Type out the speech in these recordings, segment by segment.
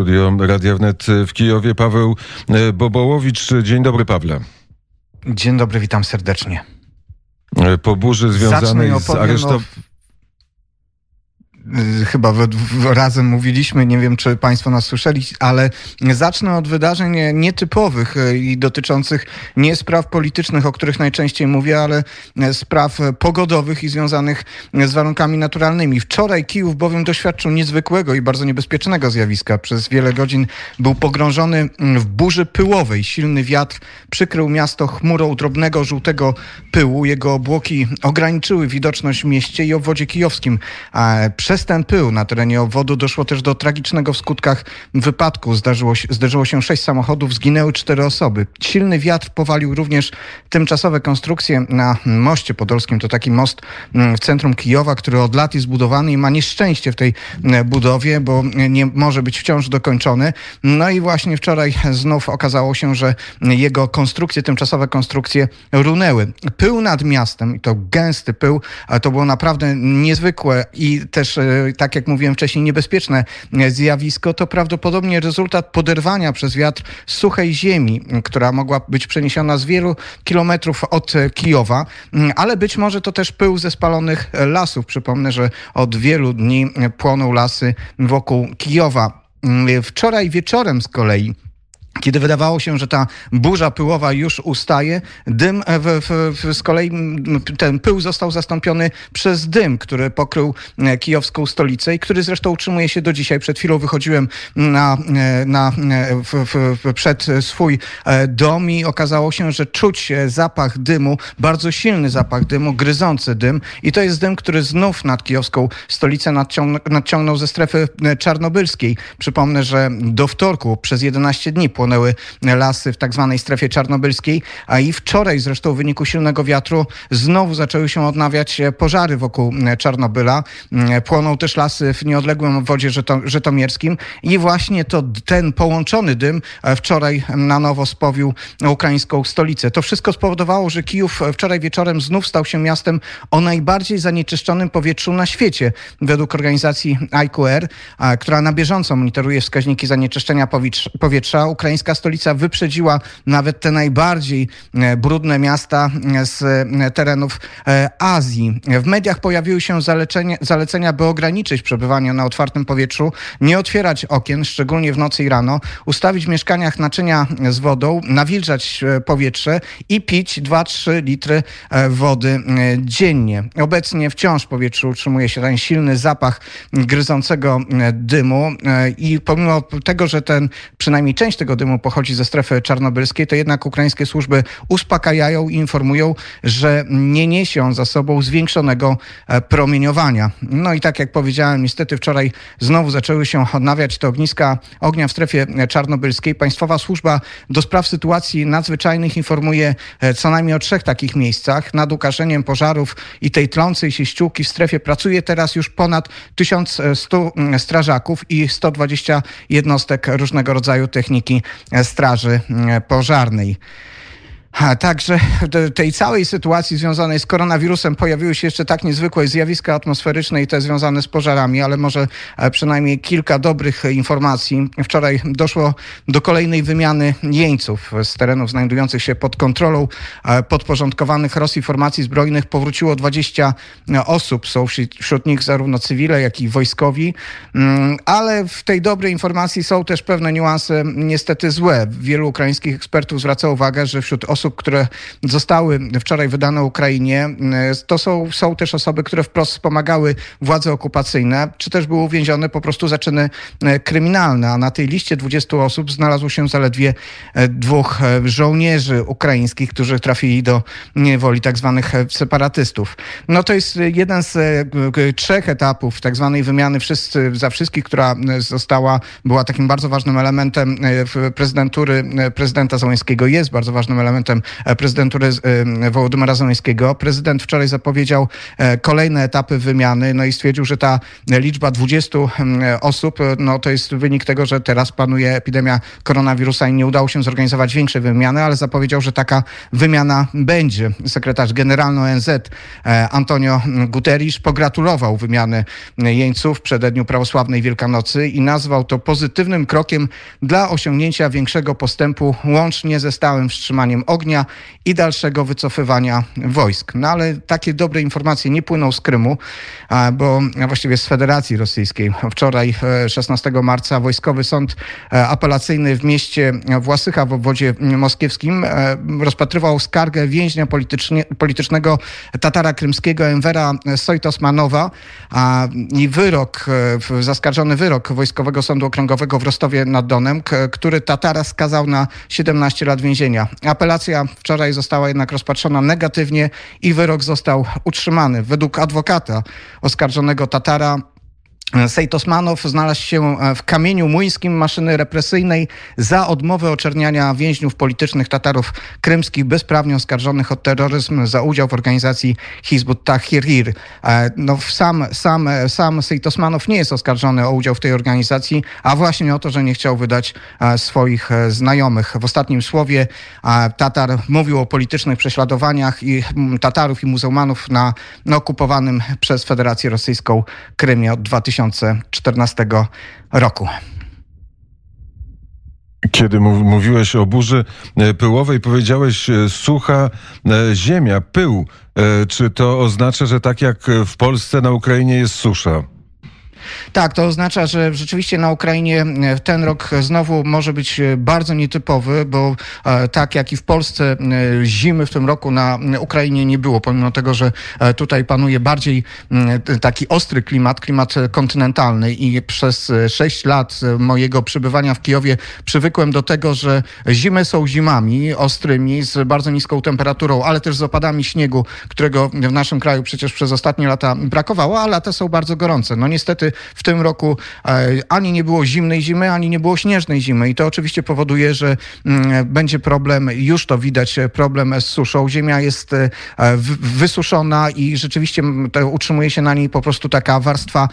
studio Radia Wnet w Kijowie Paweł Bobołowicz. Dzień dobry, Pawle. Dzień dobry, witam serdecznie. Po burzy związanej z aresztowaniem Y, chyba razem mówiliśmy, nie wiem czy Państwo nas słyszeli, ale zacznę od wydarzeń nietypowych y, i dotyczących nie spraw politycznych, o których najczęściej mówię, ale y, spraw pogodowych i związanych z warunkami naturalnymi. Wczoraj Kijów bowiem doświadczył niezwykłego i bardzo niebezpiecznego zjawiska. Przez wiele godzin był pogrążony w burzy pyłowej. Silny wiatr przykrył miasto chmurą drobnego, żółtego pyłu. Jego obłoki ograniczyły widoczność w mieście i obwodzie kijowskim. Przez przez ten pył na terenie obwodu doszło też do tragicznego w skutkach wypadku. Zdarzyło się, zdarzyło się sześć samochodów, zginęły cztery osoby. Silny wiatr powalił również tymczasowe konstrukcje na moście podolskim. To taki most mm, w centrum Kijowa, który od lat jest budowany i ma nieszczęście w tej mm, budowie, bo nie może być wciąż dokończony. No i właśnie wczoraj znów okazało się, że jego konstrukcje, tymczasowe konstrukcje runęły. Pył nad miastem, i to gęsty pył, to było naprawdę niezwykłe i też E, tak jak mówiłem wcześniej, niebezpieczne zjawisko, to prawdopodobnie rezultat poderwania przez wiatr suchej ziemi, która mogła być przeniesiona z wielu kilometrów od Kijowa, ale być może to też pył ze spalonych lasów. Przypomnę, że od wielu dni płoną lasy wokół Kijowa. Wczoraj wieczorem z kolei kiedy wydawało się, że ta burza pyłowa już ustaje, dym w, w, w, z kolei ten pył został zastąpiony przez dym, który pokrył e, kijowską stolicę i który zresztą utrzymuje się do dzisiaj. Przed chwilą wychodziłem na, e, na, e, przed swój dom i okazało się, że czuć zapach dymu, bardzo silny zapach dymu, gryzący dym i to jest dym, który znów nad kijowską stolicę nadciągnął, nadciągnął ze strefy czarnobylskiej. Przypomnę, że do wtorku przez 11 dni płonęły lasy w tak zwanej strefie czarnobylskiej, a i wczoraj zresztą w wyniku silnego wiatru znowu zaczęły się odnawiać pożary wokół Czarnobyla. Płoną też lasy w nieodległym obwodzie żytomierskim i właśnie to ten połączony dym wczoraj na nowo spowił ukraińską stolicę. To wszystko spowodowało, że Kijów wczoraj wieczorem znów stał się miastem o najbardziej zanieczyszczonym powietrzu na świecie. Według organizacji IQR, która na bieżąco monitoruje wskaźniki zanieczyszczenia powietrza, ukraińska stolica wyprzedziła nawet te najbardziej e, brudne miasta e, z e, terenów Azji. W mediach pojawiły się zalecenia, by ograniczyć przebywanie na otwartym powietrzu, nie otwierać okien, szczególnie w nocy i rano, ustawić w mieszkaniach naczynia z wodą, nawilżać powietrze i pić 2-3 litry wody dziennie. Obecnie wciąż w powietrzu utrzymuje się ten silny zapach gryzącego dymu i pomimo tego, że ten przynajmniej część tego dymu pochodzi ze strefy czarnobylskiej, to jednak ukraińskie służby uspokajają i informują, że nie niesie on za sobą zwiększonego e, promieniowania. No i tak jak powiedziałem, niestety wczoraj znowu zaczęły się odnawiać te ogniska ognia w strefie czarnobylskiej. Państwowa Służba do Spraw Sytuacji Nadzwyczajnych informuje e, co najmniej o trzech takich miejscach. Nad ukaszeniem pożarów i tej tlącej się ściółki w strefie pracuje teraz już ponad 1100 strażaków i 120 jednostek różnego rodzaju techniki Straży Pożarnej. A także tej całej sytuacji związanej z koronawirusem pojawiły się jeszcze tak niezwykłe zjawiska atmosferyczne i te związane z pożarami, ale może e, przynajmniej kilka dobrych informacji. Wczoraj doszło do kolejnej wymiany jeńców z terenów znajdujących się pod kontrolą e, podporządkowanych Rosji formacji zbrojnych. Powróciło 20 osób. Są wśród nich zarówno cywile, jak i wojskowi. Mm, ale w tej dobrej informacji są też pewne niuanse niestety złe. Wielu ukraińskich ekspertów zwraca uwagę, że wśród osób osób, które zostały wczoraj wydane Ukrainie, e, to są, są też osoby, które wprost wspomagały władze okupacyjne, czy też były uwięzione po prostu za czyny e, kryminalne. A na tej liście 20 osób znalazło się zaledwie e, dwóch żołnierzy ukraińskich, którzy trafili do niewoli tak zwanych separatystów. No to jest jeden z trzech etapów tak zwanej wymiany wszyscy za wszystkich, która została, była takim bardzo ważnym elementem prezydentury prezydenta Załęskiego, jest bardzo ważnym elementem prezydentem prezydentury Wołodymyra Zełenskiego. Prezydent wczoraj zapowiedział kolejne etapy wymiany, no i stwierdził, że ta liczba 20 osób, no to jest wynik tego, że teraz panuje epidemia koronawirusa i nie udało się zorganizować większej wymiany, ale zapowiedział, że taka wymiana będzie. Sekretarz generalny ONZ Antonio Guterres pogratulował wymiany jeńców w przededniu prawosławnej Wielkanocy i nazwał to pozytywnym krokiem dla osiągnięcia większego postępu łącznie ze stałym wstrzymaniem ognia i dalszego wycofywania wojsk. No ale takie dobre informacje nie płyną z Krymu, bo właściwie z Federacji Rosyjskiej. Wczoraj, 16 e, marca, Wojskowy Sąd e, Apelacyjny w mieście Własycha w obwodzie moskiewskim e, rozpatrywał skargę więźnia politycznego Tatara krymskiego Envera Sojtosmanowa i wyrok, zaskarżony wyrok Wojskowego Sądu Okręgowego w Rostowie nad Donem, który Tatara skazał na 17 lat więzienia. Apelacja wczoraj została jednak rozpatrzona negatywnie i wyrok został utrzymany. Według adwokata oskarżonego Tatara Sejt Osmanow znalazł się e, w kamieniu młyńskim maszyny represyjnej za odmowę oczerniania więźniów politycznych Tatarów krymskich bezprawnie oskarżonych o terroryzm za udział w organizacji Hizbut Tahrir. E, no, sam, sam, sam Sejt Osmanow nie jest oskarżony o udział w tej organizacji, a właśnie o to, że nie chciał wydać e, swoich znajomych. W ostatnim słowie Tatar mówił o politycznych prześladowaniach i Tatarów i muzułmanów na okupowanym przez Federację Rosyjską Krymie od 2000 2014 roku. Kiedy mówiłeś o burzy e, pyłowej, powiedziałeś e, sucha e, ziemia, pył. Czy to oznacza, że tak jak w Polsce na Ukrainie jest susza? Tak, to oznacza, że rzeczywiście na Ukrainie e, ten rok znowu może być e, bardzo nietypowy, bo e, tak jak i w Polsce zimy w tym roku na Ukrainie nie było, pomimo tego, że tutaj panuje bardziej taki ostry klimat, klimat kontynentalny i przez sześć lat mojego przebywania w Kijowie przywykłem do tego, że zimy są zimami ostrymi, z bardzo niską temperaturą, ale też z opadami śniegu, którego w naszym kraju przecież przez ostatnie lata brakowało, a lata są bardzo gorące. No niestety w tym roku e, ani nie było zimnej zimy, ani nie było śnieżnej zimy i to oczywiście powoduje, że mm, będzie problem, już to widać, e, problem z suszą. Ziemia jest e, wysuszona i rzeczywiście utrzymuje się na niej po prostu taka warstwa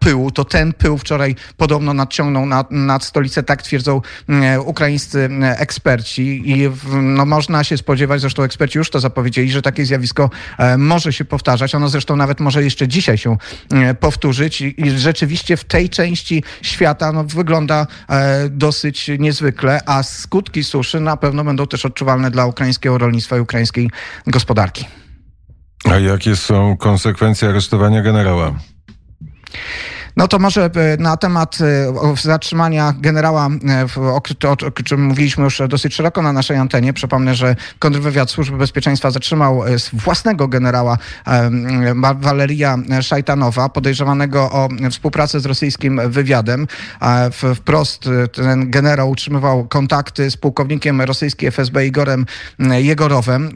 pyłu. To ten pył wczoraj podobno nadciągnął nad, nad stolicę, tak twierdzą mm, ukraińscy eksperci i no, można się spodziewać, zresztą eksperci już to zapowiedzieli, że takie zjawisko może się powtarzać. Ono zresztą nawet może jeszcze dzisiaj się powtórzyć i rzeczywiście w tej części świata no, wygląda e, dosyć niezwykle, a skutki suszy na pewno będą też odczuwalne dla ukraińskiego rolnictwa i ukraińskiej gospodarki. A jakie są konsekwencje aresztowania generała? No to może e, na temat e, zatrzymania generała, e, o, czym mówiliśmy już dosyć szeroko na naszej antenie. Przypomnę, że kontrwywiad Służby Bezpieczeństwa zatrzymał własnego generała Waleria Szajtanowa, podejrzewanego o współpracę z rosyjskim wywiadem. Wprost ten generał utrzymywał kontakty z pułkownikiem rosyjskiej FSB Igorem Jegorowem.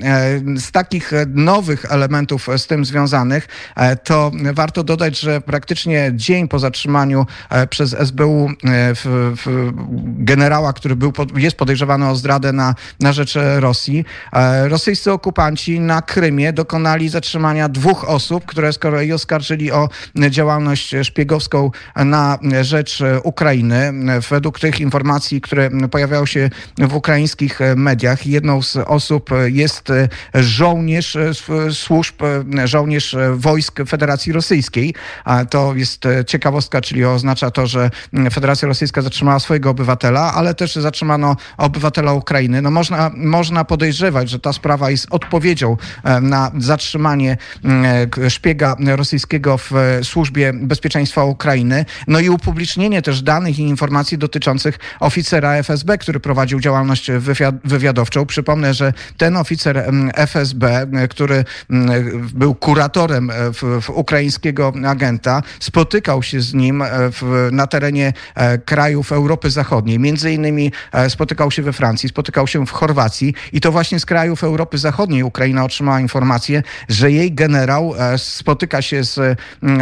Z takich nowych elementów z tym związanych, to warto dodać, że praktycznie dzień po zatrzymaniu e, przez SBU e, w, w generała, który był, jest podejrzewany o zdradę na, na rzecz Rosji. E, rosyjscy okupanci na Krymie dokonali zatrzymania dwóch osób, które z kolei oskarżyli o działalność szpiegowską na rzecz Ukrainy. Według tych informacji, które pojawiają się w ukraińskich mediach, jedną z osób jest żołnierz służb, żołnierz wojsk Federacji Rosyjskiej. To jest ciekawostka, czyli oznacza to, że Federacja Rosyjska zatrzymała swojego obywatela, ale też zatrzymano obywatela Ukrainy. No można, można podejrzewać, że ta sprawa jest odpowiedzią e, na zatrzymanie e, szpiega rosyjskiego w służbie bezpieczeństwa Ukrainy. No i upublicznienie też danych i informacji dotyczących oficera FSB, który prowadził działalność wywiadowczą. Przypomnę, że ten oficer FSB, który był kuratorem e, w, w ukraińskiego agenta, spotykał się z nim w, na terenie krajów Europy Zachodniej. Między innymi spotykał się we Francji, spotykał się w Chorwacji i to właśnie z krajów Europy Zachodniej Ukraina otrzymała informację, że jej generał spotyka się z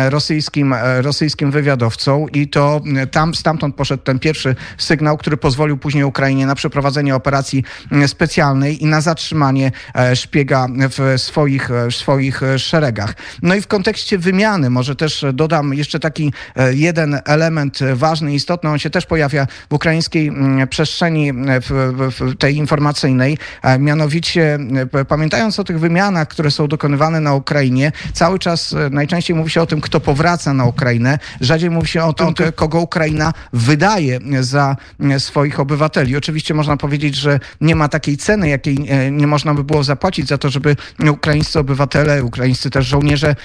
rosyjskim, rosyjskim wywiadowcą i to tam stamtąd poszedł ten pierwszy sygnał, który pozwolił później Ukrainie na przeprowadzenie operacji specjalnej i na zatrzymanie szpiega w swoich, w swoich szeregach. No i w kontekście wymiany, może też dodam jeszcze taki jeden element ważny, istotny, on się też pojawia w ukraińskiej przestrzeni w, w tej informacyjnej, mianowicie pamiętając o tych wymianach, które są dokonywane na Ukrainie, cały czas najczęściej mówi się o tym, kto powraca na Ukrainę, rzadziej mówi się o tym, kogo Ukraina wydaje za swoich obywateli. Oczywiście można powiedzieć, że nie ma takiej ceny, jakiej nie można by było zapłacić za to, żeby ukraińscy obywatele, ukraińscy też żołnierze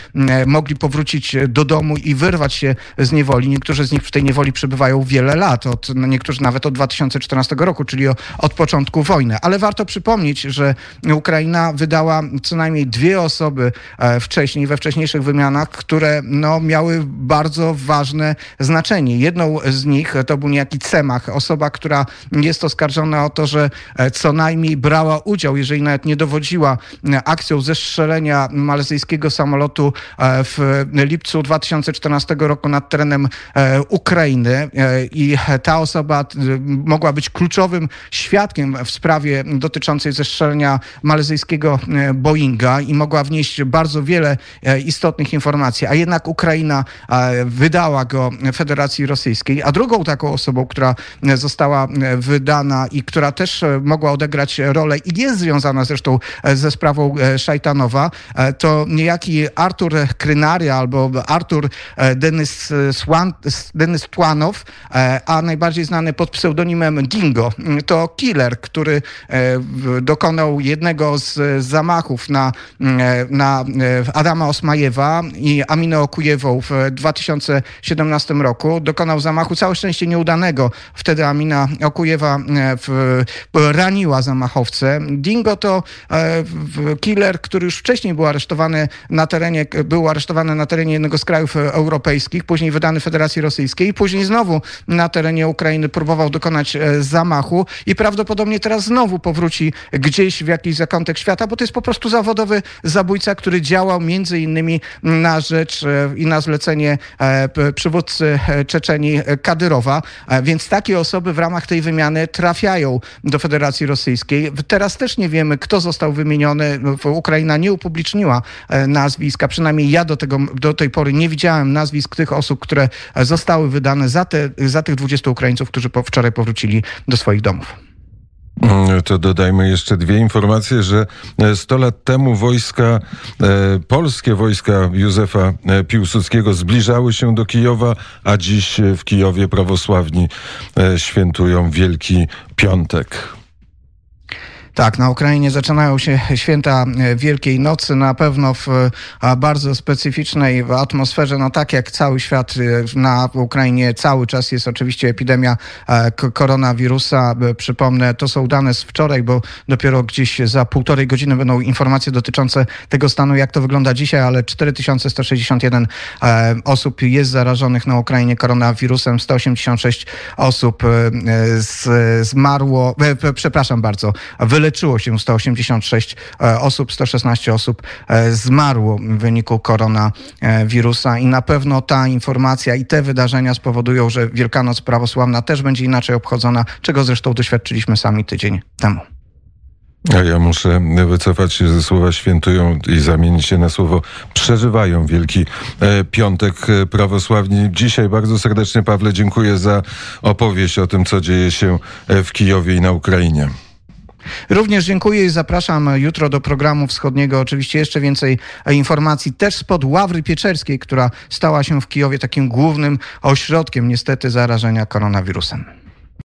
mogli powrócić do domu i wyrwać się z niewoli. Niektórzy z nich w tej niewoli przebywają wiele lat, od, no niektórzy nawet od 2014 roku, czyli od początku wojny. Ale warto przypomnieć, że Ukraina wydała co najmniej dwie osoby e, wcześniej, we wcześniejszych wymianach, które no, miały bardzo ważne znaczenie. Jedną z nich to był niejaki Cemach, osoba, która jest oskarżona o to, że e, co najmniej brała udział, jeżeli nawet nie dowodziła e, akcją zestrzelenia malezyjskiego samolotu w lipcu 2014 roku nad terenem Ukrainy i ta osoba mogła być kluczowym świadkiem w sprawie dotyczącej zestrzelenia malezyjskiego Boeinga i mogła wnieść bardzo wiele istotnych informacji, a jednak Ukraina wydała go Federacji Rosyjskiej, a drugą taką osobą, która została wydana i która też mogła odegrać rolę i jest związana zresztą ze sprawą Szajtanowa, to niejaki Artur Krynaria albo Artur Denis, Swan, Denis Tłanow, a najbardziej znany pod pseudonimem Dingo. To killer, który dokonał jednego z zamachów na, na Adama Osmajewa i Aminę Okujewą w 2017 roku. Dokonał zamachu, całe szczęście nieudanego. Wtedy Amina Okujewa w, raniła zamachowcę. Dingo to killer, który już wcześniej był aresztowany na terenie, był aresztowany na terenie jednego z krajów europejskich, później wydany Federacji Rosyjskiej, później znowu na terenie Ukrainy próbował dokonać zamachu i prawdopodobnie teraz znowu powróci gdzieś w jakiś zakątek świata, bo to jest po prostu zawodowy zabójca, który działał między innymi na rzecz i na zlecenie przywódcy Czeczeni Kadyrowa, więc takie osoby w ramach tej wymiany trafiają do Federacji Rosyjskiej. Teraz też nie wiemy, kto został wymieniony. Ukraina nie upubliczniła nazwiska, przynajmniej ja do, tego, do tej pory nie widziałem nazwisk tych osób, które zostały wydane za, te, za tych 20 Ukraińców, którzy po, wczoraj powrócili do swoich domów. Mm, to dodajmy jeszcze dwie informacje, że 100 lat temu wojska, e, polskie wojska Józefa e, Piłsudskiego zbliżały się do Kijowa, a dziś w Kijowie prawosławni e, świętują Wielki Piątek. Tak, na Ukrainie zaczynają się święta e, Wielkiej Nocy, na pewno w bardzo specyficznej atmosferze, no tak jak cały świat e, na Ukrainie cały czas jest oczywiście epidemia e, koronawirusa. Przypomnę, to są dane z wczoraj, bo dopiero gdzieś za półtorej godziny będą informacje dotyczące tego stanu, jak to wygląda dzisiaj, ale 4161 osób jest zarażonych na Ukrainie koronawirusem, 186 osób zmarło, przepraszam bardzo, wyle wyleczyło się 186 e, osób, 116 osób e, zmarło w wyniku koronawirusa i na pewno ta informacja i te wydarzenia spowodują, że Wielkanoc Prawosławna też będzie inaczej obchodzona, czego zresztą doświadczyliśmy sami tydzień temu. A ja muszę wycofać się ze słowa świętują i zamienić się na słowo przeżywają Wielki e, Piątek Prawosławni. Dzisiaj bardzo serdecznie, Pawle, dziękuję za opowieść o tym, co dzieje się w Kijowie i na Ukrainie. Również dziękuję i zapraszam jutro do programu wschodniego. Oczywiście jeszcze więcej informacji też spod Ławry Pieczerskiej, która stała się w Kijowie takim głównym ośrodkiem niestety zarażenia koronawirusem.